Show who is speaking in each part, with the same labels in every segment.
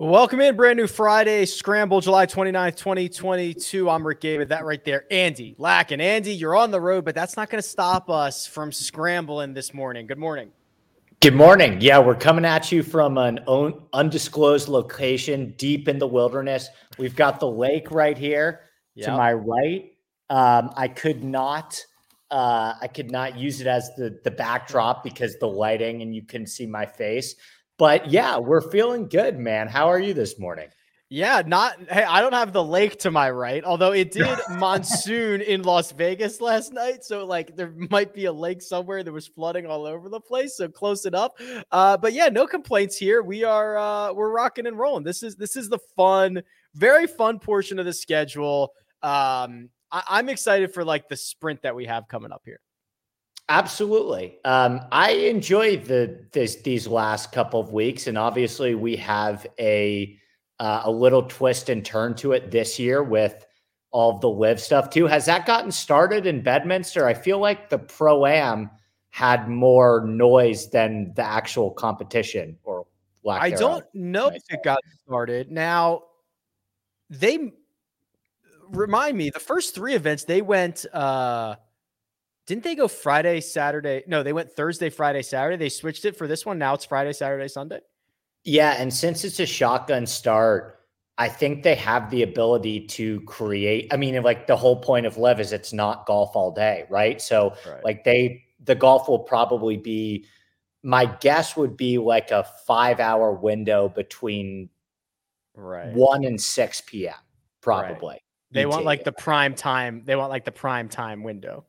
Speaker 1: Welcome in, brand new Friday Scramble, July 29th, 2022. I'm Rick David. That right there, Andy Lack. And Andy, you're on the road, but that's not going to stop us from scrambling this morning. Good morning.
Speaker 2: Good morning. Yeah, we're coming at you from an undisclosed location deep in the wilderness. We've got the lake right here yep. to my right. Um, I could not uh, I could not use it as the the backdrop because the lighting and you can see my face. But yeah, we're feeling good, man. How are you this morning?
Speaker 1: Yeah, not hey, I don't have the lake to my right, although it did monsoon in Las Vegas last night. So like there might be a lake somewhere that was flooding all over the place. So close it up. Uh, but yeah, no complaints here. We are uh we're rocking and rolling. This is this is the fun, very fun portion of the schedule. Um I, I'm excited for like the sprint that we have coming up here.
Speaker 2: Absolutely. Um, I enjoy the this these last couple of weeks, and obviously we have a uh, a little twist and turn to it this year with all of the live stuff too. Has that gotten started in Bedminster? I feel like the pro am had more noise than the actual competition, or
Speaker 1: I don't know if it got started. Now they remind me the first three events they went. uh didn't they go Friday, Saturday? No, they went Thursday, Friday, Saturday. They switched it for this one. Now it's Friday, Saturday, Sunday.
Speaker 2: Yeah, and since it's a shotgun start, I think they have the ability to create. I mean, like the whole point of LIV is it's not golf all day, right? So, right. like they, the golf will probably be. My guess would be like a five-hour window between right one and six p.m. Probably. Right.
Speaker 1: They want like the prime time. They want like the prime time window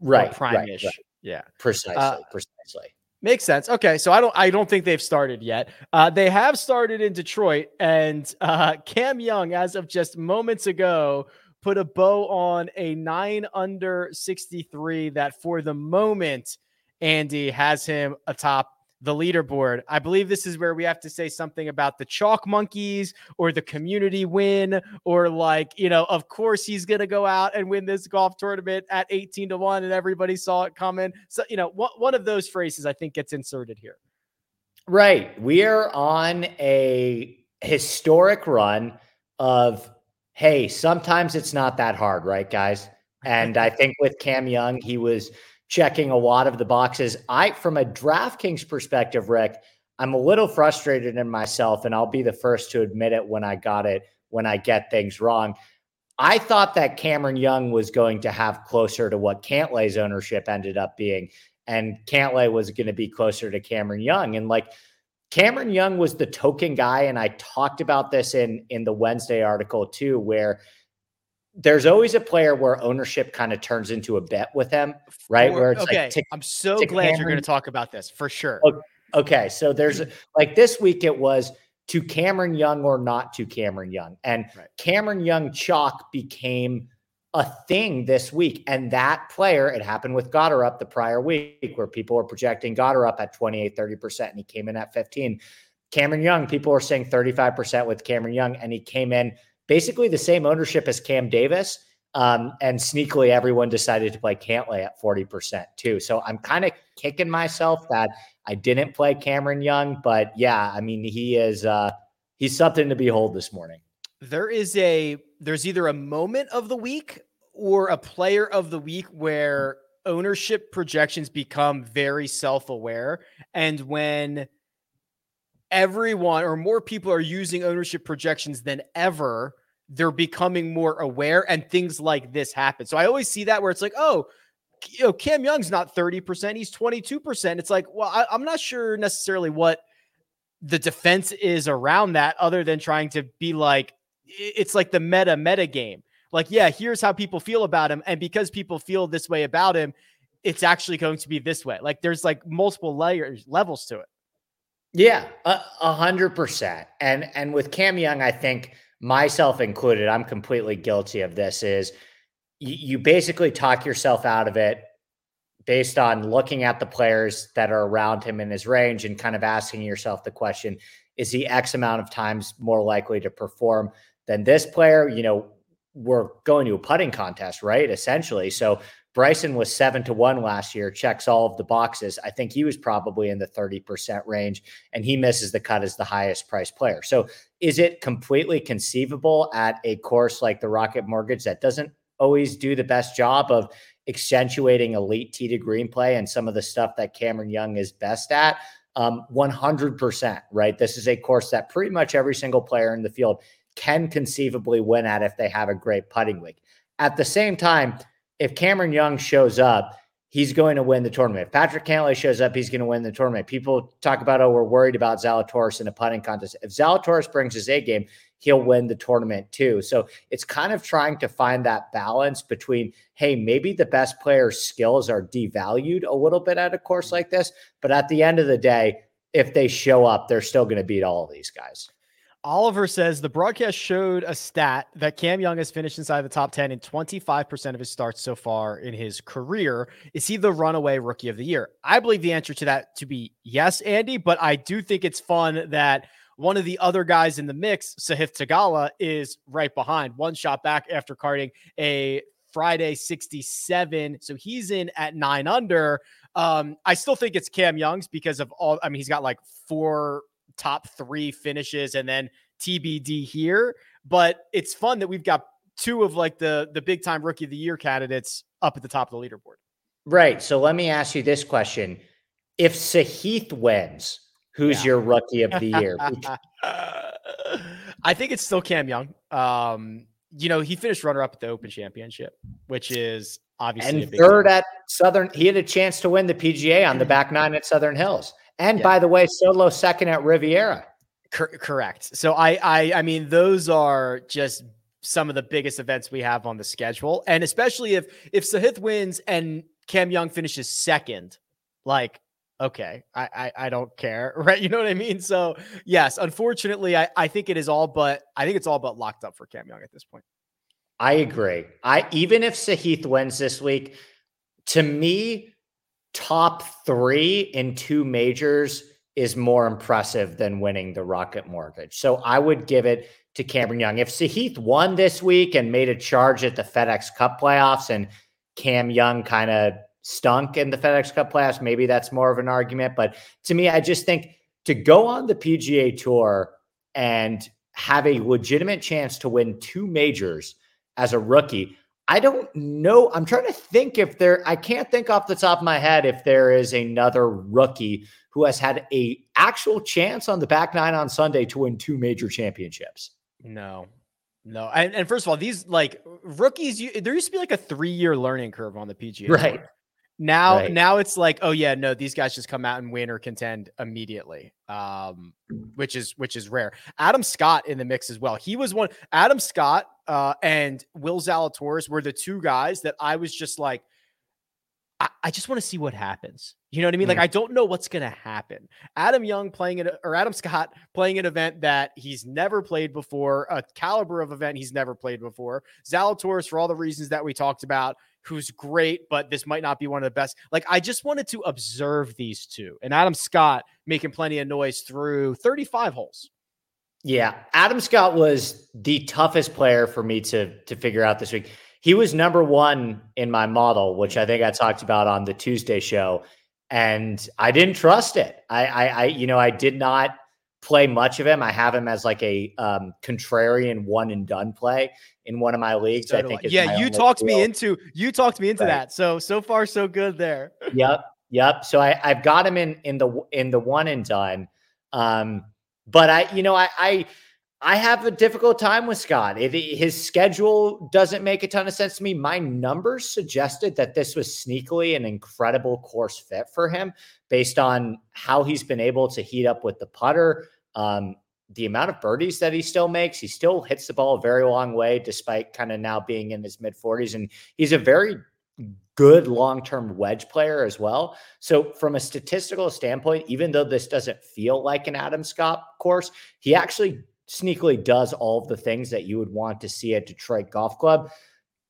Speaker 2: right
Speaker 1: prime-ish.
Speaker 2: Right,
Speaker 1: right. Yeah,
Speaker 2: precisely, uh, precisely.
Speaker 1: Makes sense. Okay, so I don't I don't think they've started yet. Uh, they have started in Detroit, and uh, Cam Young, as of just moments ago, put a bow on a nine under 63 that for the moment, Andy has him atop the leaderboard. I believe this is where we have to say something about the chalk monkeys or the community win, or like, you know, of course he's going to go out and win this golf tournament at 18 to 1 and everybody saw it coming. So, you know, one of those phrases I think gets inserted here.
Speaker 2: Right. We are on a historic run of, hey, sometimes it's not that hard, right, guys? And I think with Cam Young, he was checking a lot of the boxes. I, from a DraftKings perspective, Rick, I'm a little frustrated in myself, and I'll be the first to admit it when I got it, when I get things wrong. I thought that Cameron Young was going to have closer to what Cantlay's ownership ended up being, and Cantlay was going to be closer to Cameron Young. And like Cameron Young was the token guy, and I talked about this in in the Wednesday article too, where there's always a player where ownership kind of turns into a bet with them, right?
Speaker 1: where it's okay. Like I'm so glad you're going to talk about this for sure.
Speaker 2: Okay, so there's like this week it was to Cameron Young or not to Cameron Young, and right. Cameron Young chalk became a thing this week. And that player, it happened with Goddard up the prior week, where people were projecting Goddard up at 28, 30%, and he came in at 15. Cameron Young, people were saying 35% with Cameron Young, and he came in basically the same ownership as Cam Davis. Um, and sneakily, everyone decided to play Cantlay at 40% too. So I'm kind of kicking myself that I didn't play Cameron Young. But yeah, I mean, he is, uh, he's something to behold this morning.
Speaker 1: There is a, there's either a moment of the week or a player of the week where ownership projections become very self aware. And when, everyone or more people are using ownership projections than ever, they're becoming more aware and things like this happen. So I always see that where it's like, oh, you know, Cam Young's not 30%, he's 22%. It's like, well, I, I'm not sure necessarily what the defense is around that other than trying to be like, it's like the meta meta game. Like, yeah, here's how people feel about him. And because people feel this way about him, it's actually going to be this way. Like there's like multiple layers, levels to it.
Speaker 2: Yeah, a hundred percent. And and with Cam Young, I think myself included, I'm completely guilty of this. Is you, you basically talk yourself out of it based on looking at the players that are around him in his range and kind of asking yourself the question: Is he X amount of times more likely to perform than this player? You know, we're going to a putting contest, right? Essentially. So Bryson was seven to one last year, checks all of the boxes. I think he was probably in the 30% range, and he misses the cut as the highest priced player. So, is it completely conceivable at a course like the Rocket Mortgage that doesn't always do the best job of accentuating elite tee to green play and some of the stuff that Cameron Young is best at? Um, 100%, right? This is a course that pretty much every single player in the field can conceivably win at if they have a great putting week. At the same time, if Cameron Young shows up, he's going to win the tournament. If Patrick Cantlay shows up, he's going to win the tournament. People talk about, oh, we're worried about Zalatoris in a putting contest. If Zalatoris brings his A game, he'll win the tournament too. So it's kind of trying to find that balance between, hey, maybe the best player's skills are devalued a little bit at a course like this, but at the end of the day, if they show up, they're still going to beat all of these guys.
Speaker 1: Oliver says the broadcast showed a stat that Cam Young has finished inside the top 10 in 25% of his starts so far in his career. Is he the runaway rookie of the year? I believe the answer to that to be yes, Andy, but I do think it's fun that one of the other guys in the mix, Sahith Theegala, is right behind, one shot back after carding a Friday 67. So he's in at nine under. Um, I still think it's Cam Young's because of all, I mean, he's got like four top three finishes and then TBD here. But it's fun that we've got two of like the the big time rookie of the year candidates up at the top of the leaderboard.
Speaker 2: Right. So let me ask you this question. If Sahith wins, who's yeah. your rookie of the year?
Speaker 1: I think it's still Cam Young. Um, you know, he finished runner up at the Open Championship, which is obviously
Speaker 2: and third at Southern. He had a chance to win the PGA on the back nine at Southern Hills. And yeah. by the way, solo second at Riviera.
Speaker 1: Cor- correct. So I, I, I mean, those are just some of the biggest events we have on the schedule, and especially if if Sahith wins and Cam Young finishes second, like okay, I, I, I don't care, right? You know what I mean? So yes, unfortunately, I I think it is all but I think it's all but locked up for Cam Young at this point.
Speaker 2: I agree. I even if Sahith wins this week, to me, top three in two majors is more impressive than winning the Rocket Mortgage. So I would give it to Cameron Young. If Sahith won this week and made a charge at the FedEx Cup playoffs and Cam Young kind of stunk in the FedEx Cup playoffs, maybe that's more of an argument. But to me, I just think to go on the PGA Tour and have a legitimate chance to win two majors as a rookie, I don't know. I'm trying to think if there. I can't think off the top of my head if there is another rookie who has had a actual chance on the back nine on Sunday to win two major championships.
Speaker 1: No, no. And, and first of all, these like rookies, you, there used to be like a three year learning curve on the PGA.
Speaker 2: Right.
Speaker 1: Now, right. now it's like, oh yeah, no, these guys just come out and win or contend immediately, um, which is which is rare. Adam Scott in the mix as well. He was one. Adam Scott uh, and Will Zalatoris were the two guys that I was just like, I, I just want to see what happens. You know what I mean? Mm. Like I don't know what's gonna happen. Adam Young playing it or Adam Scott playing an event that he's never played before, a caliber of event he's never played before. Zalatoris for all the reasons that we talked about who's great, but this might not be one of the best. Like, I just wanted to observe these two and Adam Scott making plenty of noise through 35 holes.
Speaker 2: Yeah. Adam Scott was the toughest player for me to, to figure out this week. He was number one in my model, which I think I talked about on the Tuesday show. And I didn't trust it. I, I, I you know, I did not play much of him. I have him as like a um, contrarian one and done play in one of my leagues. So I think.
Speaker 1: Yeah, you talked me into you talked me into right. that. So so far so good there.
Speaker 2: yep, yep. So I I've got him in in the in the one and done. Um, but I you know I I. I have a difficult time with Scott. It, his schedule doesn't make a ton of sense to me. My numbers suggested that this was sneakily an incredible course fit for him based on how he's been able to heat up with the putter, um, the amount of birdies that he still makes. He still hits the ball a very long way, despite kind of now being in his mid 40s. And he's a very good long term wedge player as well. So, from a statistical standpoint, even though this doesn't feel like an Adam Scott course, he actually sneakily does all of the things that you would want to see at Detroit Golf Club.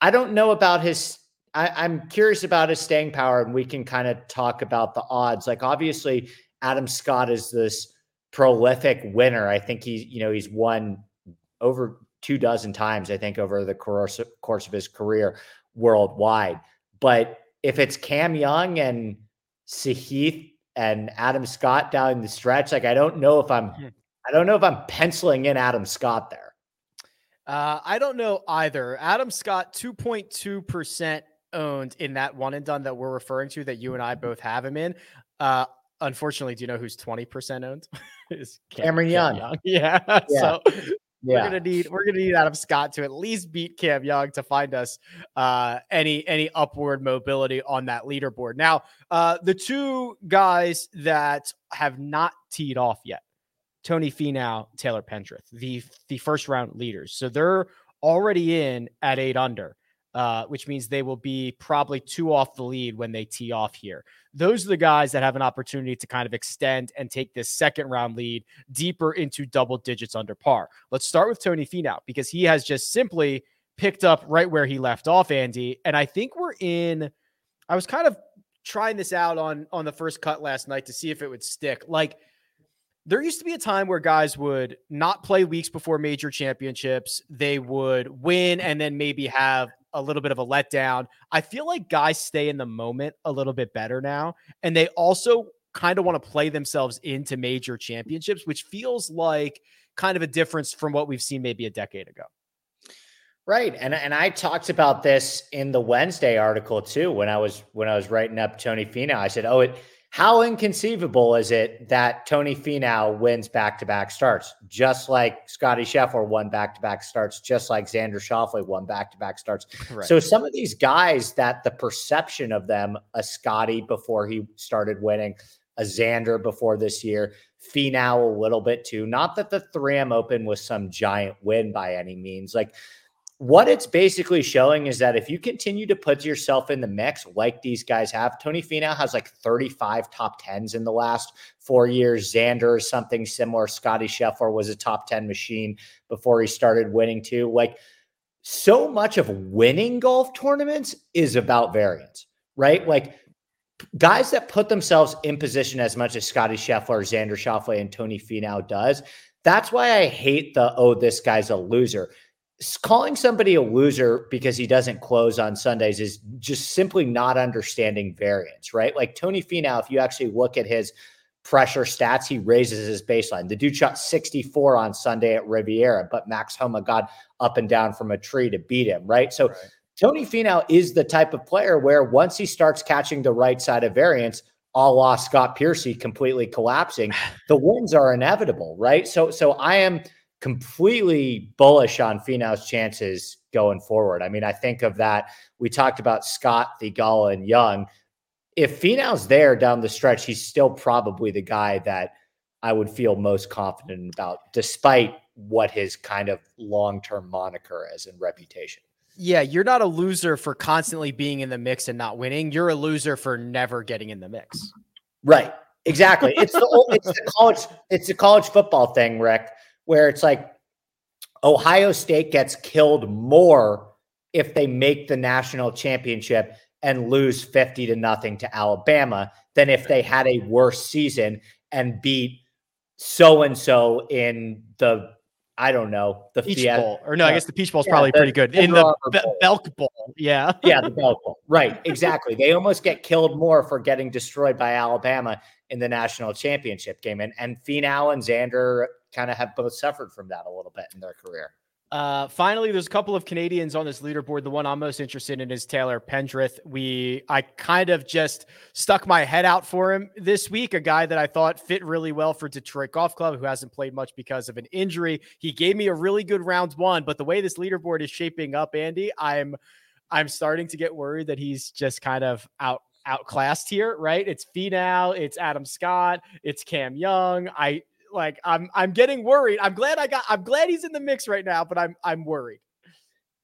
Speaker 2: I don't know about his I, am curious about his staying power, and we can kind of talk about the odds. Like, obviously, Adam Scott is this prolific winner. I think he's you know, he's won over two dozen times, I think, over the course, course of his career worldwide. But if it's Cam Young and Sahith and Adam Scott down the stretch, like I don't know if I'm hmm. I don't know if I'm penciling in Adam Scott there.
Speaker 1: Uh, I don't know either. Adam Scott, 2.2% owned in that one and done that we're referring to that you and I both have him in. Uh, unfortunately, do you know who's 20% owned?
Speaker 2: is Cameron Young. Young.
Speaker 1: Yeah. yeah. So yeah. we're gonna need we're gonna need Adam Scott to at least beat Cam Young to find us uh, any any upward mobility on that leaderboard. Now, uh, the two guys that have not teed off yet, Tony Finau, Taylor Pendrith, the the first round leaders. So they're already in at eight under uh, which means they will be probably two off the lead when they tee off here. Those are the guys that have an opportunity to kind of extend and take this second round lead deeper into double digits under par. Let's start with Tony Finau because he has just simply picked up right where he left off, Andy. And I think we're in. I was kind of trying this out on on the first cut last night to see if it would stick. Like there used to be a time where guys would not play weeks before major championships. They would win and then maybe have a little bit of a letdown. I feel like guys stay in the moment a little bit better now. And they also kind of want to play themselves into major championships, which feels like kind of a difference from what we've seen maybe a decade ago.
Speaker 2: Right. And and I talked about this in the Wednesday article too when I was when I was writing up Tony Finau. I said, "Oh, it how inconceivable is it that Tony Finau wins back to back starts, just like Scotty Scheffler won back to back starts, just like Xander Schauffele won back to back starts? Right. So, some of these guys that the perception of them, a Scotty before he started winning, a Xander before this year, Finau a little bit too. Not that the 3M Open was some giant win by any means. Like, what it's basically showing is that if you continue to put yourself in the mix like these guys have, Tony Finau has like 35 top tens in the last four years. Xander something similar. Scotty Scheffler was a top 10 machine before he started winning too. Like so much of winning golf tournaments is about variance, right? Like guys that put themselves in position as much as Scotty Scheffler, Xander Schauffele, and Tony Finau does. That's why I hate the, oh, this guy's a loser calling somebody a loser because he doesn't close on Sundays is just simply not understanding variance, right? Like Tony Finau, if you actually look at his pressure stats, he raises his baseline. The dude shot 64 on Sunday at Riviera, but Max Homa got up and down from a tree to beat him, right? So right. Tony Finau is the type of player where once he starts catching the right side of variance, a la Scott Piercy completely collapsing, the wins are inevitable, right? So, so I am – completely bullish on Finau's chances going forward. I mean, I think of that. We talked about Scott, Theegala, and Young. If Finau's there down the stretch, he's still probably the guy that I would feel most confident about, despite what his kind of long term moniker is and reputation.
Speaker 1: Yeah, you're not a loser for constantly being in the mix and not winning. You're a loser for never getting in the mix.
Speaker 2: Right. Exactly. It's the it's the college it's the college football thing, Rick where it's like Ohio State gets killed more if they make the national championship and lose 50 to nothing to Alabama than if they had a worse season and beat so and so in the I don't know
Speaker 1: the Peach Fiat- Bowl or no, I guess the Peach Bowl is yeah, probably pretty good in the Be- Belk Bowl. Yeah,
Speaker 2: yeah, the Belk Bowl. Right, exactly. they almost get killed more for getting destroyed by Alabama in the national championship game, and and Finau and Xander kind of have both suffered from that a little bit in their career.
Speaker 1: Uh, finally, there's a couple of Canadians on this leaderboard. The one I'm most interested in is Taylor Pendrith. We, I kind of just stuck my head out for him this week. A guy that I thought fit really well for Detroit Golf Club, who hasn't played much because of an injury. He gave me a really good round one, but the way this leaderboard is shaping up, Andy, I'm, I'm starting to get worried that he's just kind of out outclassed here, right? It's Finau, it's Adam Scott, it's Cam Young. I like I'm I'm getting worried. I'm glad I got I'm glad he's in the mix right now, but I'm I'm worried.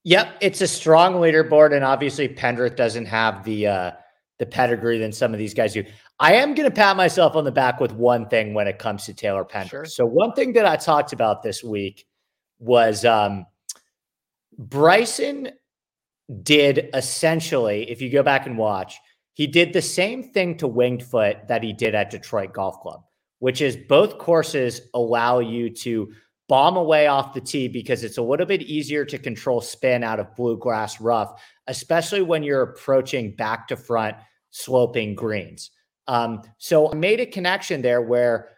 Speaker 2: Yep, it's a strong leaderboard, and obviously Pendrith doesn't have the uh the pedigree than some of these guys do. I am going to pat myself on the back with one thing when it comes to Taylor Pendrith. Sure. So one thing that I talked about this week was um Bryson did essentially, if you go back and watch, he did the same thing to Winged Foot that he did at Detroit Golf Club which is both courses allow you to bomb away off the tee because it's a little bit easier to control spin out of bluegrass rough, especially when you're approaching back to front sloping greens. Um, so I made a connection there where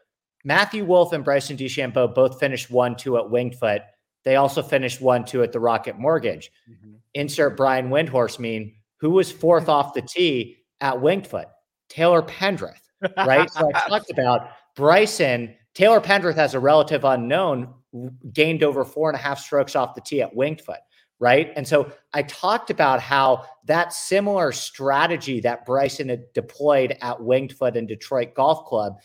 Speaker 2: Matthew Wolff and Bryson DeChambeau both finished 1 2 at Winged Foot. They also finished 1 2 at the Rocket Mortgage. Mm-hmm. Insert Brian Windhorst mean who was fourth off the tee at Winged Foot? Taylor Pendrith, right? so I talked about Bryson. Taylor Pendrith as a relative unknown gained over four and a half strokes off the tee at Winged Foot right? And so I talked about how that similar strategy that Bryson had deployed at Winged Foot and Detroit Golf Club,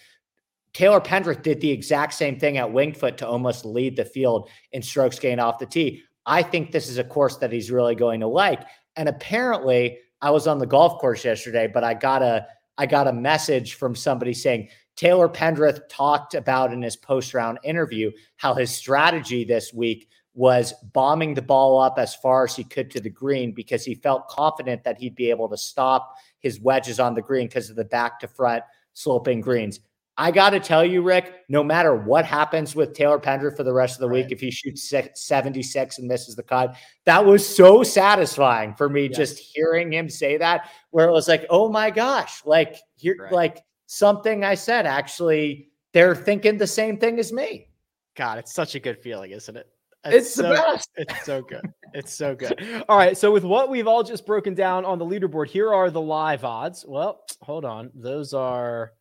Speaker 2: Taylor Pendrith did the exact same thing at Winged Foot to almost lead the field in strokes gained off the tee. I think this is a course that he's really going to like. And apparently, I was on the golf course yesterday, but I got a I got a message from somebody saying Taylor Pendrith talked about in his post round interview how his strategy this week was bombing the ball up as far as he could to the green because he felt confident that he'd be able to stop his wedges on the green because of the back to front sloping greens. I got to tell you, Rick, no matter what happens with Taylor Pendrith for the rest of the right. week, if he shoots 76 and misses the cut, that was so satisfying for me yes. just hearing him say that, where it was like, oh my gosh, like here, right. like something I said, actually, they're thinking the same thing as me.
Speaker 1: God, it's such a good feeling, isn't it?
Speaker 2: It's, it's so, the best.
Speaker 1: It's so good. It's so good. All right. So with what we've all just broken down on the leaderboard, here are the live odds. Well, hold on. Those are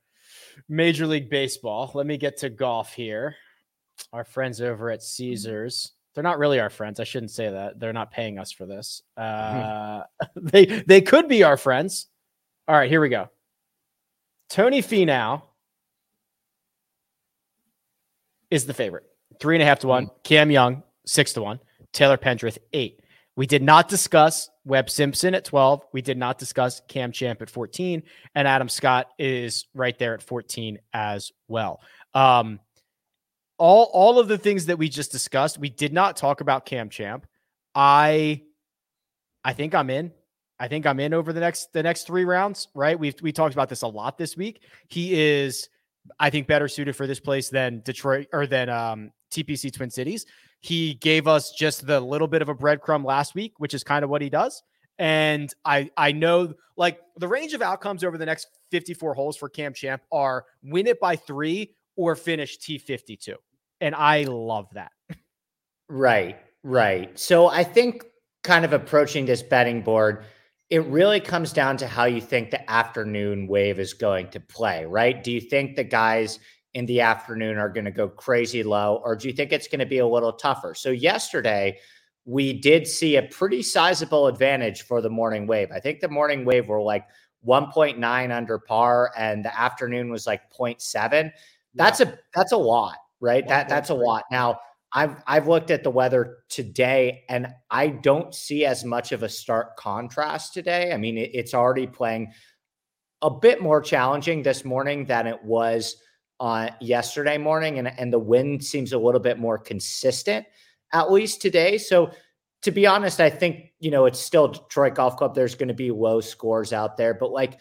Speaker 1: Major League Baseball. Let me get to golf here. Our friends over at Caesars. They're not really our friends. I shouldn't say that. They're not paying us for this. Uh, they they could be our friends. All right, here we go. Tony Finau is the favorite. Three and a half to one. Cam Young, six to one. Taylor Pendrith, eight. We did not discuss Webb Simpson at 12. We did not discuss Cam Champ at 14. And Adam Scott is right there at 14 as well. Um, all, all of the things that we just discussed, we did not talk about Cam Champ. I I think I'm in. I think I'm in over the next the next three rounds, right? We've we talked about this a lot this week. He is, I think, better suited for this place than Detroit or than um, TPC Twin Cities. He gave us just the little bit of a breadcrumb last week, which is kind of what he does. And I I know like the range of outcomes over the next 54 holes for Cam Champ are win it by three or finish T52. And I love that.
Speaker 2: Right, right. So I think kind of approaching this betting board, it really comes down to how you think the afternoon wave is going to play, right? Do you think the guys in the afternoon are going to go crazy low, or do you think it's going to be a little tougher? So, yesterday, we did see a pretty sizable advantage for the morning wave. I think the morning wave were like 1.9 under par, and the afternoon was like 0.7. That's yeah. a that's a lot, right? That that's a lot. Now, I've I've looked at the weather today, and I don't see as much of a stark contrast today. I mean, it, it's already playing a bit more challenging this morning than it was uh, yesterday morning, and, and the wind seems a little bit more consistent, at least today. So, to be honest, I think, you know, it's still Detroit Golf Club. There's going to be low scores out there, but like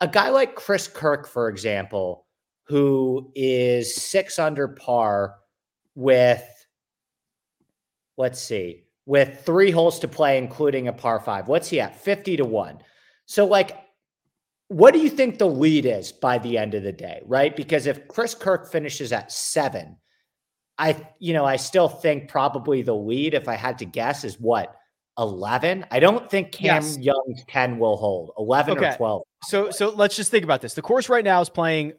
Speaker 2: a guy like Chris Kirk, for example, who is six under par with, let's see, with three holes to play, including a par five. What's he at? 50 to one. So, like, what do you think the lead is by the end of the day, right? Because if Chris Kirk finishes at seven, I, you know, I still think probably the lead, if I had to guess, is what 11. I don't think Cam yes. Young's 10 will hold 11 okay. or 12.
Speaker 1: So, so let's just think about this. The course right now is playing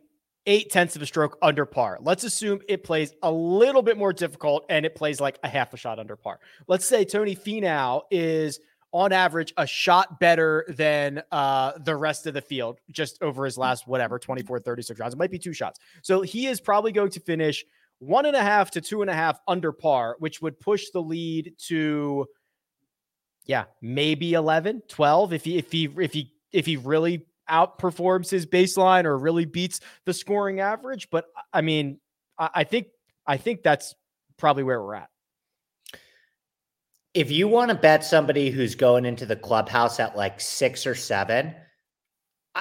Speaker 1: eight tenths of a stroke under par. Let's assume it plays a little bit more difficult and it plays like a half a shot under par. Let's say Tony Finau is on average a shot better than uh, the rest of the field just over his last whatever 24 36 rounds it might be two shots so he is probably going to finish one and a half to two and a half under par which would push the lead to yeah maybe 11 12 if he if he if he if he really outperforms his baseline or really beats the scoring average but uh, i mean I, I think i think that's probably where we're at
Speaker 2: if you want to bet somebody who's going into the clubhouse at like six or seven,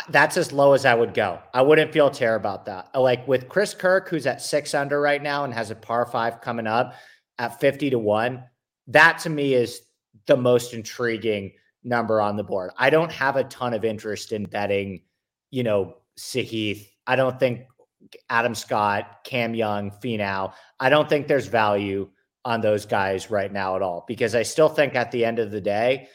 Speaker 2: That's as low as I would go. I wouldn't feel terrible about that. Uh, like with Chris Kirk, who's at six under right now and has a par five coming up at 50 to one, that to me is the most intriguing number on the board. I don't have a ton of interest in betting, you know, Sahith. I don't think Adam Scott, Cam Young, Finau. I don't think there's value on those guys right now at all because I still think at the end of the day,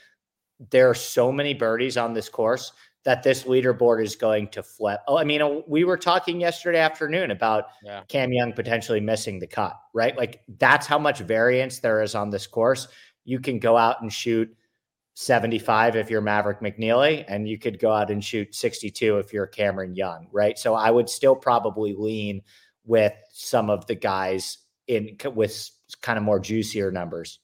Speaker 2: there are so many birdies on this course that this leaderboard is going to flip. Oh, I mean, we were talking yesterday afternoon about yeah. Cam Young potentially missing the cut, right? Like that's how much variance there is on this course. You can go out and shoot 75 if you're Maverick McNealy, and you could go out and shoot 62 if you're Cameron Young, right? So I would still probably lean with some of the guys in with kind of more juicier numbers.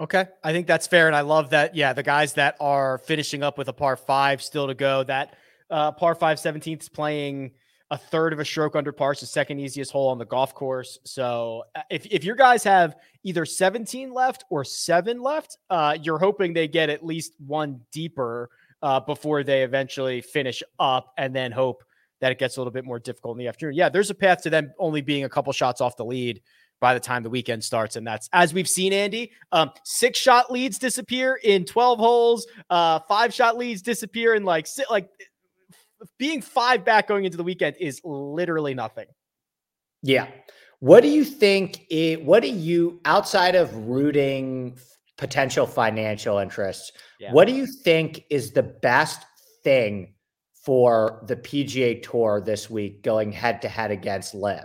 Speaker 1: Okay. I think that's fair. And I love that. Yeah. The guys that are finishing up with a par five still to go, that uh, par five 17th is playing a third of a stroke under par. It's the second easiest hole on the golf course. So uh, if, if your guys have either 17 left or seven left, uh, you're hoping they get at least one deeper uh, before they eventually finish up and then hope that it gets a little bit more difficult in the afternoon. Yeah, there's a path to them only being a couple shots off the lead by the time the weekend starts. And that's as we've seen, Andy, um, six shot leads disappear in 12 holes, uh, five shot leads disappear in like, like being five back going into the weekend is literally nothing.
Speaker 2: Yeah. What do you think? It, what do you, outside of rooting potential financial interests, yeah. what do you think is the best thing for the PGA Tour this week going head to head against LIV?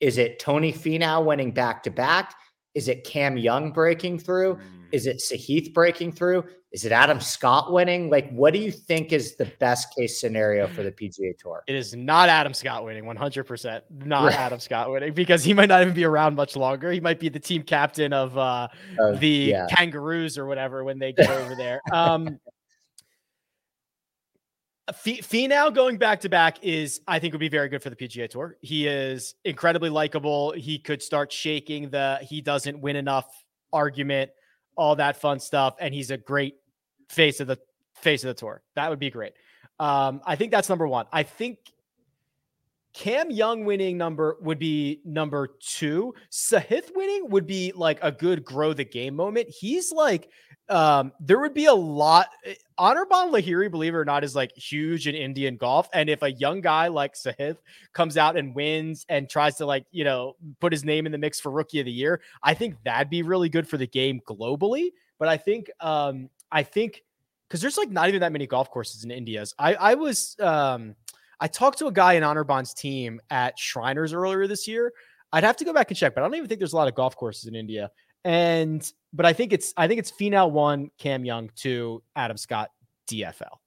Speaker 2: Is it Tony Finau winning back to back? Is it Cam Young breaking through? Mm. Is it Sahith breaking through? Is it Adam Scott winning? Like, what do you think is the best case scenario for the PGA Tour?
Speaker 1: It is not Adam Scott winning, 100%. Not right. Adam Scott winning because he might not even be around much longer. He might be the team captain of uh, uh the yeah. Kangaroos or whatever when they get over there. Um, Finau going back to back is, I think, would be very good for the PGA Tour. He is incredibly likable. He could start shaking the he doesn't win enough argument, all that fun stuff, and he's a great face of the face of the tour. That would be great. Um, I think that's number one. I think Cam Young winning number would be number two. Sahith winning would be like a good grow the game moment. He's like um, there would be a lot. Anirban Lahiri, believe it or not, is like huge in Indian golf. And if a young guy like Sahith comes out and wins and tries to like, you know, put his name in the mix for rookie of the year, I think that'd be really good for the game globally. But I think, um, I think because there's like not even that many golf courses in India's. I, I was, um, I talked to a guy in Anirban's team at Shriners earlier this year. I'd have to go back and check, but I don't even think there's a lot of golf courses in India. And but I think it's I think it's Finau one, Cam Young two, Adam Scott DFL.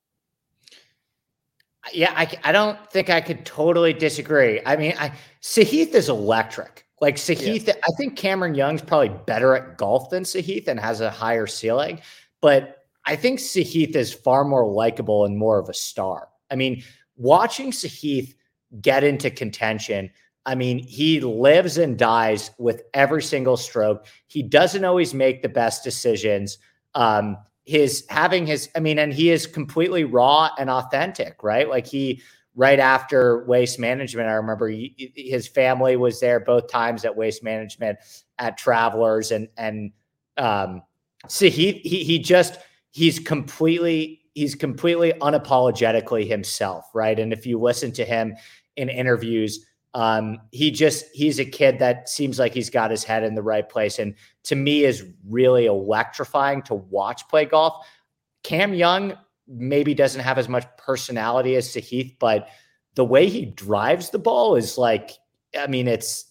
Speaker 2: Yeah, I, I don't think I could totally disagree. I mean, I Sahith is electric. Like Sahith, yeah. I think Cameron Young's probably better at golf than Sahith and has a higher ceiling, but I think Sahith is far more likable and more of a star. I mean, watching Sahith get into contention I mean, he lives and dies with every single stroke. He doesn't always make the best decisions. Um, his having his, I mean, and he is completely raw and authentic, right? Like he, right after waste management, I remember he, his family was there both times at waste management at Travelers, and and um, see, he he he just he's completely he's completely unapologetically himself, right? And if you listen to him in interviews um, he just he's a kid that seems like he's got his head in the right place, and to me is really electrifying to watch play golf. Cam Young maybe doesn't have as much personality as Sahith, but the way he drives the ball is like, I mean, it's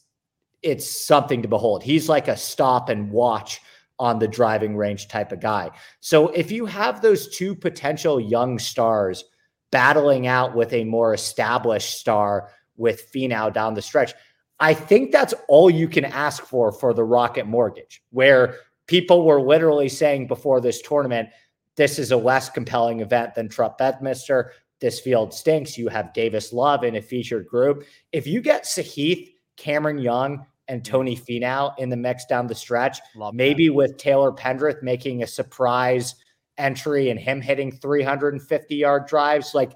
Speaker 2: it's something to behold. He's like a stop and watch on the driving range type of guy. So if you have those two potential young stars battling out with a more established star with Finau down the stretch. I think that's all you can ask for for the Rocket Mortgage, where people were literally saying before this tournament, this is a less compelling event than Trump Bedminster. This field stinks. You have Davis Love in a featured group. If you get Sahith, Cameron Young, and mm. Tony Finau in the mix down the stretch, Love maybe that. with Taylor Pendrith making a surprise entry and him hitting 350 yard drives, like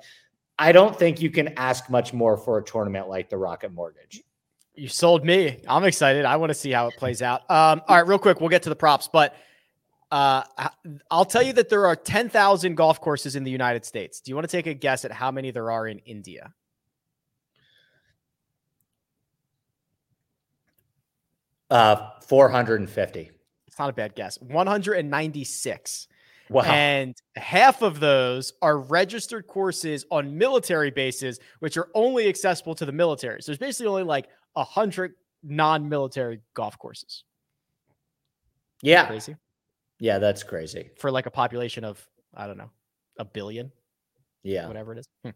Speaker 2: I don't think you can ask much more for a tournament like the Rocket Mortgage.
Speaker 1: You sold me. I'm excited. I want to see how it plays out. Um, all right, real quick, we'll get to the props, but uh, I'll tell you that there are 10,000 golf courses in the United States. Do you want to take a guess at how many there are in India?
Speaker 2: Uh, 450.
Speaker 1: It's not a bad guess. 196.
Speaker 2: Wow.
Speaker 1: And half of those are registered courses on military bases, which are only accessible to the military. So there's basically only like a hundred non-military golf courses.
Speaker 2: Yeah.
Speaker 1: Crazy.
Speaker 2: Yeah, that's crazy.
Speaker 1: For like a population of, I don't know, a billion.
Speaker 2: Yeah.
Speaker 1: Whatever it is. Hmm.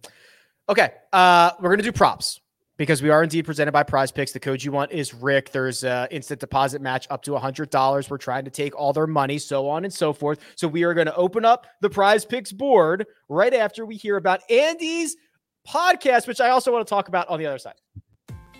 Speaker 1: Okay. Uh, we're gonna do props because we are indeed presented by Prize Picks. The code you want is Rick. There's a instant deposit match up to a hundred dollars. We're trying to take all their money, so on and so forth. So we are going to open up the Prize Picks board right after we hear about Andy's podcast, which I also want to talk about on the other side.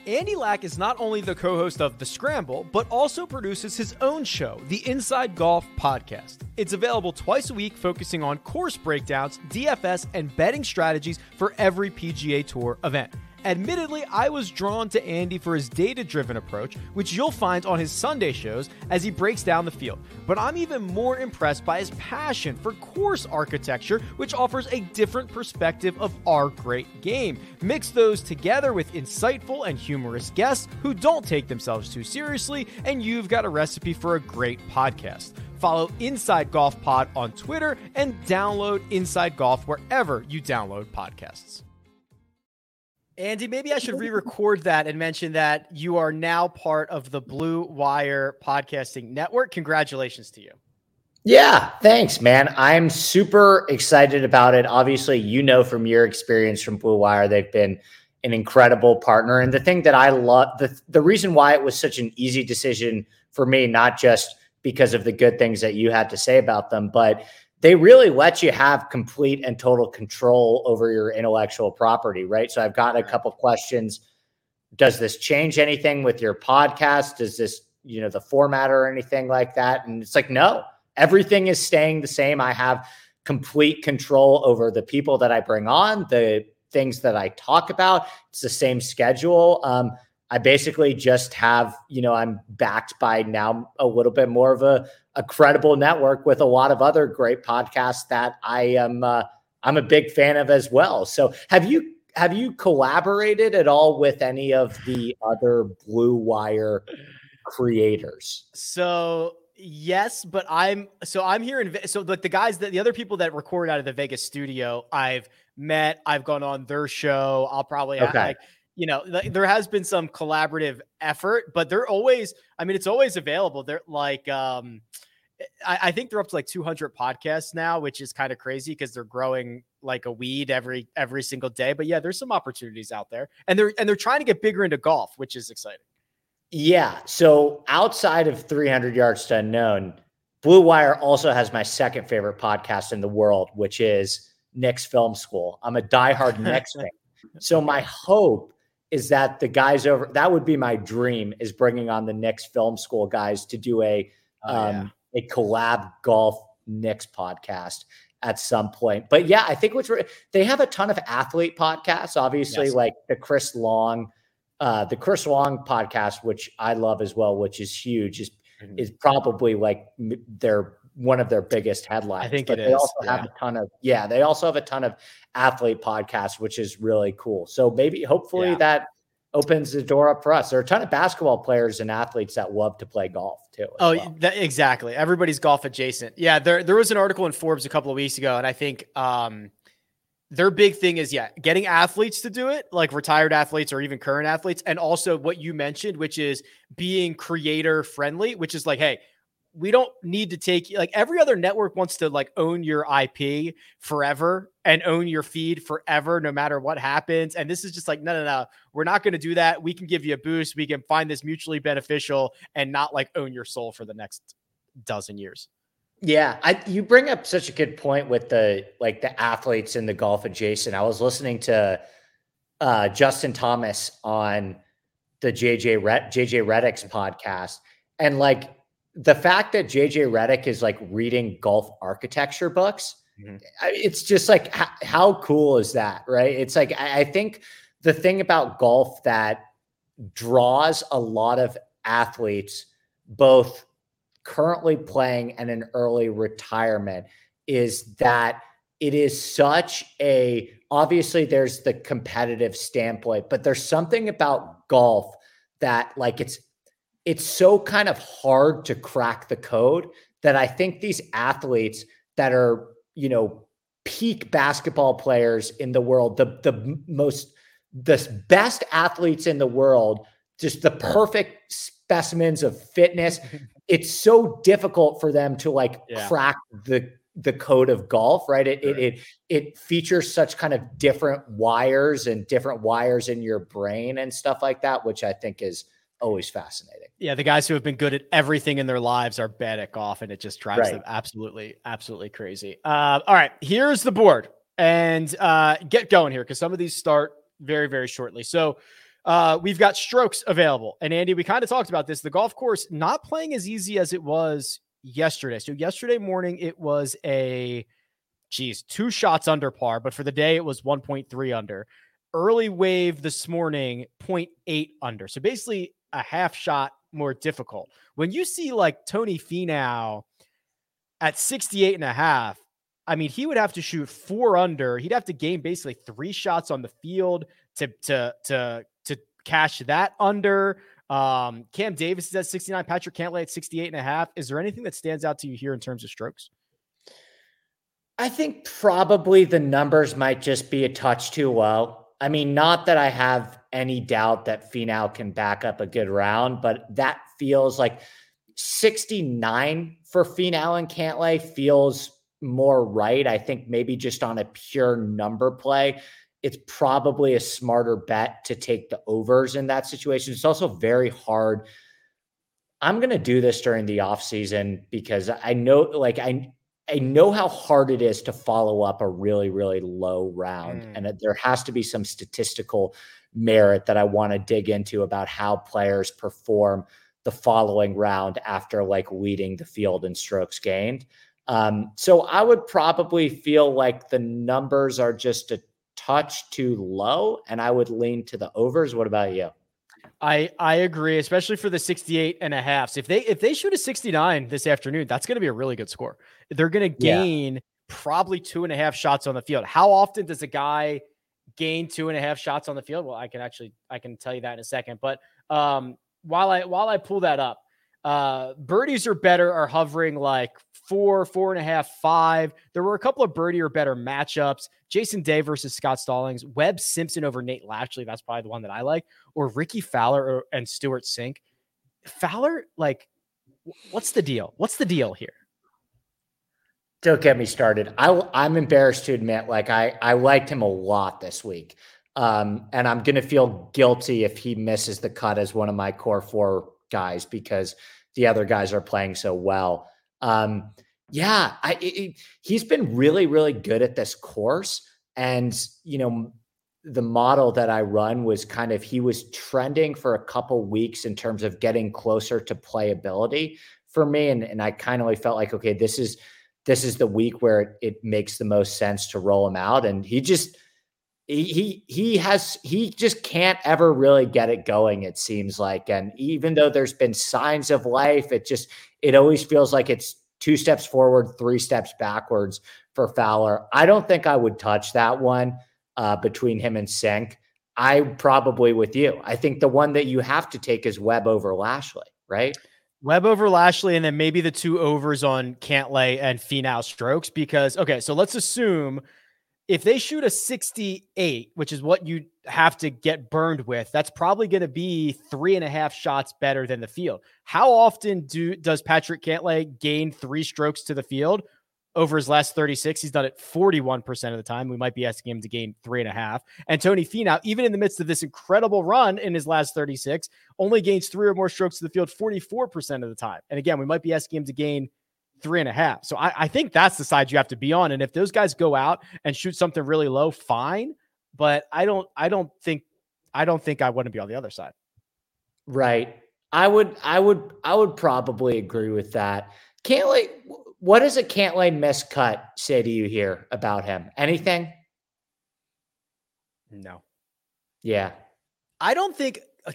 Speaker 1: Andy Lack is not only the co host of The Scramble, but also produces his own show, the Inside Golf Podcast. It's available twice a week, focusing on course breakdowns, DFS, and betting strategies for every PGA Tour event. Admittedly, I was drawn to Andy for his data driven approach, which you'll find on his Sunday shows as he breaks down the field. But I'm even more impressed by his passion for course architecture, which offers a different perspective of our great game. Mix those together with insightful and humorous guests who don't take themselves too seriously, and you've got a recipe for a great podcast. Follow Inside Golf Pod on Twitter and download Inside Golf wherever you download podcasts. Andy, maybe I should re-record that and mention that you are now part of the Blue Wire Podcasting Network. Congratulations to you.
Speaker 2: Yeah, thanks, man. I'm super excited about it. Obviously, you know from your experience from Blue Wire, they've been an incredible partner. And the thing that I love, the, the reason why it was such an easy decision for me, not just because of the good things that you had to say about them, but they really let you have complete and total control over your intellectual property, right? So I've got a couple questions. Does this change anything with your podcast? Does this, you know, the format or anything like that? And it's like, no, everything is staying the same. I have complete control over the people that I bring on, the things that I talk about. It's the same schedule. Um, I basically just have, you know, I'm backed by now a little bit more of a a credible network with a lot of other great podcasts that I am uh, I'm a big fan of as well. So have you have you collaborated at all with any of the other Blue Wire creators?
Speaker 1: So yes, but I'm so I'm here in so like the guys that the other people that record out of the Vegas studio I've met. I've gone on their show. I'll probably okay. like you know there has been some collaborative effort, but they're always. I mean, it's always available. They're like um I, I think they're up to like 200 podcasts now, which is kind of crazy because they're growing like a weed every every single day. But yeah, there's some opportunities out there, and they're and they're trying to get bigger into golf, which is exciting.
Speaker 2: Yeah. So outside of 300 yards to unknown, Blue Wire also has my second favorite podcast in the world, which is Knicks Film School. I'm a diehard Knicks fan. So my hope is that the guys over that would be my dream is bringing on the Knicks Film School guys to do a oh, um, yeah a collab golf Knicks podcast at some point. But yeah, I think what's re- they have a ton of athlete podcasts, obviously, yes. like the Chris Long, uh, the Chris Long podcast, which I love as well, which is huge, is mm-hmm. is probably like their one of their biggest headlines.
Speaker 1: I think
Speaker 2: but
Speaker 1: they
Speaker 2: is. also
Speaker 1: yeah.
Speaker 2: have a ton of yeah, they also have a ton of athlete podcasts, which is really cool. So maybe hopefully yeah. that opens the door up for us. There are a ton of basketball players and athletes that love to play golf too.
Speaker 1: Oh, well. that, exactly. Everybody's golf adjacent. Yeah, there there was an article in Forbes a couple of weeks ago, and I think um, their big thing is yeah, getting athletes to do it, like retired athletes or even current athletes, and also what you mentioned, which is being creator friendly, which is like, hey, we don't need to take like every other network wants to like own your IP forever and own your feed forever, no matter what happens. And this is just like, no, no, no, we're not going to do that. We can give you a boost. We can find this mutually beneficial and not like own your soul for the next dozen years.
Speaker 2: Yeah, I, you bring up such a good point with the like the athletes in the golf adjacent. I was listening to uh, Justin Thomas on the JJ Red, JJ Redick's podcast, and like the fact that JJ Redick is like reading golf architecture books mm-hmm. it's just like how, how, cool is that, right? It's like I, I think the thing about golf that draws a lot of athletes, both currently playing and in early retirement, is that it is such a obviously there's the competitive standpoint, but there's something about golf that like it's it's so kind of hard to crack the code that I think these athletes that are, you know, peak basketball players in the world, the the most the best athletes in the world, just the perfect specimens of fitness. it's so difficult for them to like yeah. crack the the code of golf, right? It, it it it features such kind of different wires and different wires in your brain and stuff like that, which I think is always fascinating.
Speaker 1: Yeah, the guys who have been good at everything in their lives are bad at golf, and it just drives right. them absolutely, absolutely crazy. Uh, all right, here's the board, and uh, get going here because some of these start very, very shortly. So. Uh, we've got strokes available. And Andy, we kind of talked about this. The golf course not playing as easy as it was yesterday. So yesterday morning it was a geez, two shots under par, but for the day it was 1.3 under. Early wave this morning, 0.8 under. So basically a half shot more difficult. When you see like Tony Finau at 68 and a half, I mean, he would have to shoot four under. He'd have to gain basically three shots on the field to to to to cash that under. Um, Cam Davis is at 69, Patrick Cantlay at 68 and a half. Is there anything that stands out to you here in terms of strokes?
Speaker 2: I think probably the numbers might just be a touch too low. I mean, not that I have any doubt that Finau can back up a good round, but that feels like 69 for Finau and Cantlay feels more right. I think maybe just on a pure number play it's probably a smarter bet to take the overs in that situation. It's also very hard. I'm going to do this during the off season because I know like I I know how hard it is to follow up a really really low round mm. and there has to be some statistical merit that I want to dig into about how players perform the following round after like leading the field in strokes gained. Um, so I would probably feel like the numbers are just a touch too low, and I would lean to the overs. What about you?
Speaker 1: I I agree, especially for the 68 and a half. If they if they shoot a 69 this afternoon, that's going to be a really good score. They're going to gain yeah. probably two and a half shots on the field. How often does a guy gain two and a half shots on the field? Well, I can actually I can tell you that in a second. But um, while I while I pull that up, uh, birdies are better, are hovering like four, four and a half, five. There were a couple of birdie or better matchups. Jason Day versus Scott Stallings, Webb Simpson over Nate Lashley. That's probably the one that I like, or Rickie Fowler or, and Stewart Cink. Fowler, like, what's the deal? What's the deal here?
Speaker 2: Don't get me started. I, I'm embarrassed to admit, like, I, I liked him a lot this week. Um, and I'm to feel guilty if he misses the cut as one of my core four guys because the other guys are playing so well. Um, yeah, I, it, he's been really, really good at this course. And, you know, the model that I run was kind of he was trending for a couple weeks in terms of getting closer to playability for me. And, and I kind of felt like, okay, this is this is the week where it, it makes the most sense to roll him out. And he just he he has he just can't ever really get it going it seems like. And even though there's been signs of life it just it always feels like it's two steps forward three steps backwards for Fowler. I don't think I would touch that one uh, between him and Cink. I probably with you. I think the one that you have to take is Webb over lashley right
Speaker 1: Webb over Lashley, and then maybe the two overs on Cantlay and Finau strokes. Because okay, so let's assume if they shoot a 68, which is what you have to get burned with, that's probably going to be three and a half shots better than the field. How often do does Patrick Cantlay gain three strokes to the field over his last 36? He's done it 41% of the time. We might be asking him to gain three and a half. And Tony Finau, even in the midst of this incredible run in his last 36, only gains three or more strokes to the field 44% of the time. And again, we might be asking him to gain three and a half. So I, I think that's the side you have to be on. And if those guys go out and shoot something really low, fine. But I don't, I don't think, I don't think I want to be on the other side.
Speaker 2: Right. I would, I would, I would probably agree with that. Cantlay, what does a Cantlay miscut say to you here about him? Anything?
Speaker 1: No.
Speaker 2: Yeah.
Speaker 1: I don't think. Uh,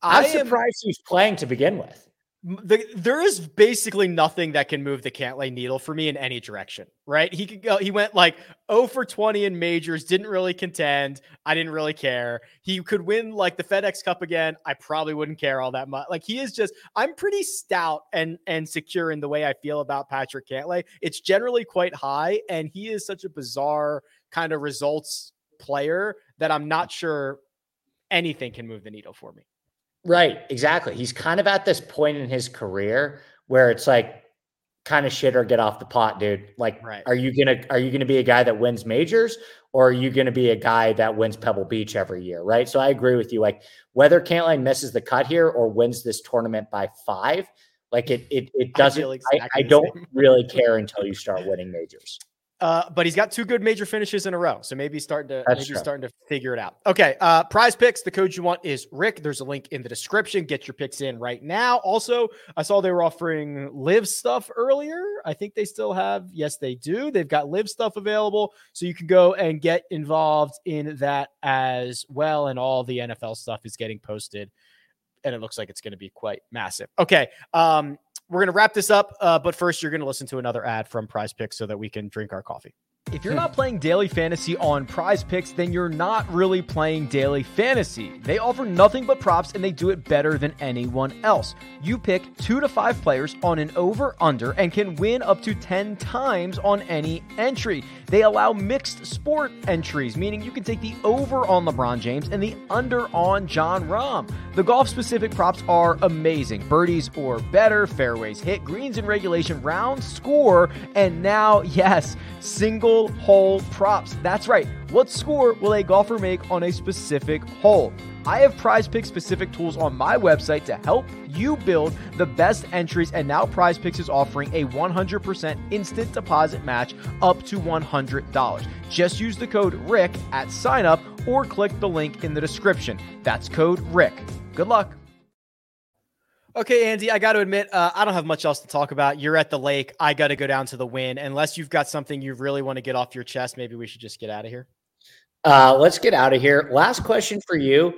Speaker 2: I'm surprised am, he's playing to begin with.
Speaker 1: The, there is basically nothing that can move the Cantlay needle for me in any direction, right? He could go, he went like 0 for 20 in majors, didn't really contend. I didn't really care. He could win like the FedEx Cup again. I probably wouldn't care all that much. Like he is just, I'm pretty stout and and secure in the way I feel about Patrick Cantlay. It's generally quite high, and he is such a bizarre kind of results player that I'm not sure anything can move the needle for me.
Speaker 2: Right, exactly. He's kind of at this point in his career where it's like kind of shit or get off the pot, dude. Like, right. are you gonna are you gonna be a guy that wins majors or are you gonna be a guy that wins Pebble Beach every year? Right. So I agree with you. Like whether Cantlay misses the cut here or wins this tournament by five, like it it it doesn't I, exactly I, I don't really care until you start winning majors.
Speaker 1: Uh, but he's got two good major finishes in a row, so maybe he's starting to That's maybe true. starting to figure it out. Okay, uh, Prize Picks. The code you want is Rick. There's a link in the description. Get your picks in right now. Also, I saw they were offering live stuff earlier. I think they still have. Yes, they do. They've got live stuff available, so you can go and get involved in that as well. And all the NFL stuff is getting posted, and it looks like it's going to be quite massive. Okay. Um, we're going to wrap this up, uh, but first, you're going to listen to another ad from Prize Picks so that we can drink our coffee.
Speaker 3: If you're not playing daily fantasy on prize picks, then you're not really playing daily fantasy. They offer nothing but props and they do it better than anyone else. You pick two to five players on an over under and can win up to 10 times on any entry. They allow mixed sport entries, meaning you can take the over on LeBron James and the under on Jon Rahm. The golf specific props are amazing birdies or better, fairways hit, greens in regulation, round score, and now, yes, single hole props. That's right. What score will a golfer make on a specific hole? I have prize pick specific tools on my website to help you build the best entries, and now Prize Picks is offering a 100% instant deposit match up to $100. Just use the code RICK at sign up or click the link in the description. That's code RICK. Good luck.
Speaker 1: Okay, Andy, I got to admit, uh, I don't have much else to talk about. You're at the lake. I got to go down to the Wynn. Unless you've got something you really want to get off your chest, maybe we should just get out of here.
Speaker 2: Uh, let's get out of here. Last question for you.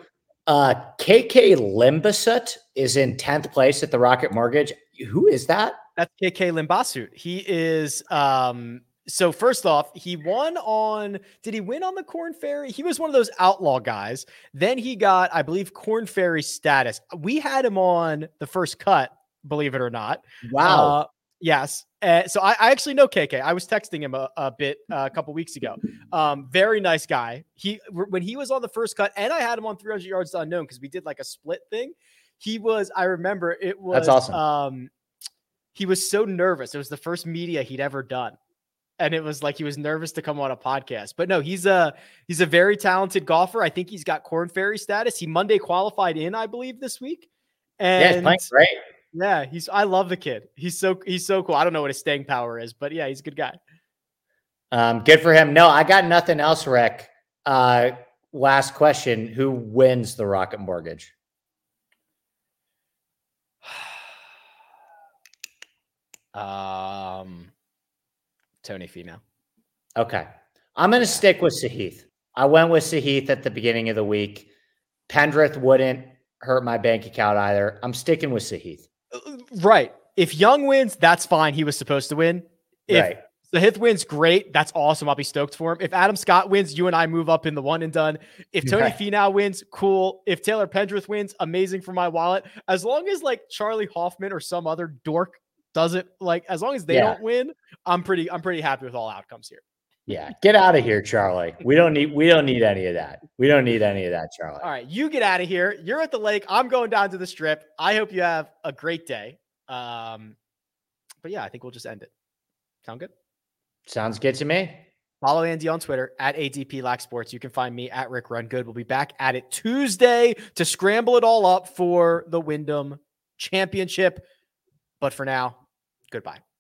Speaker 2: Uh, KK Limbhasut is in 10th place at the Rocket Mortgage. Who is that?
Speaker 1: That's KK Limbhasut. He is um, so first off, he won on. Did he win on the Korn Ferry? He was one of those outlaw guys. Then he got, I believe, Korn Ferry status. We had him on the first cut, believe it or not.
Speaker 2: Wow. Uh,
Speaker 1: yes. Uh, so I, I, actually know KK. I was texting him a, a bit uh, a couple weeks ago. Um, very nice guy. He when he was on the first cut, and I had him on 300 yards unknown because we did like a split thing. He was. I remember it was.
Speaker 2: That's awesome.
Speaker 1: Um, he was so nervous. It was the first media he'd ever done and it was like he was nervous to come on a podcast. But no, he's a he's a very talented golfer. I think he's got Korn Ferry status. He Monday qualified in, I believe, this week. And
Speaker 2: yeah, he's playing great.
Speaker 1: Yeah, he's I love the kid. He's so he's so cool. I don't know what his staying power is, but yeah, he's a good guy.
Speaker 2: Um, good for him. No, I got nothing else, Rick. Uh, last question: Who wins the Rocket Mortgage?
Speaker 1: um Tony Finau.
Speaker 2: Okay. I'm going to stick with Sahith. I went with Sahith at the beginning of the week. Pendrith wouldn't hurt my bank account either. I'm sticking with Sahith.
Speaker 1: Uh, right. If Young wins, that's fine. He was supposed to win. If right. Sahith wins, great. That's awesome. I'll be stoked for him. If Adam Scott wins, you and I move up in the one and done. If Tony right. Finau wins, cool. If Taylor Pendrith wins, amazing for my wallet. As long as like Charley Hoffman or some other dork doesn't like as long as they yeah. don't win, I'm pretty I'm pretty happy with all outcomes here.
Speaker 2: Yeah, get out of here, Charley. We don't need we don't need any of that. We don't need any of that, Charley.
Speaker 1: All right, you get out of here. You're at the lake. I'm going down to the strip. I hope you have a great day. Um, but yeah, I think we'll just end it. Sound good?
Speaker 2: Sounds good to me.
Speaker 1: Follow Andy on Twitter at ADP Lack Sports. You can find me at Rick Run Good. We'll be back at it Tuesday to scramble it all up for the Wyndham Championship. But for now, Goodbye.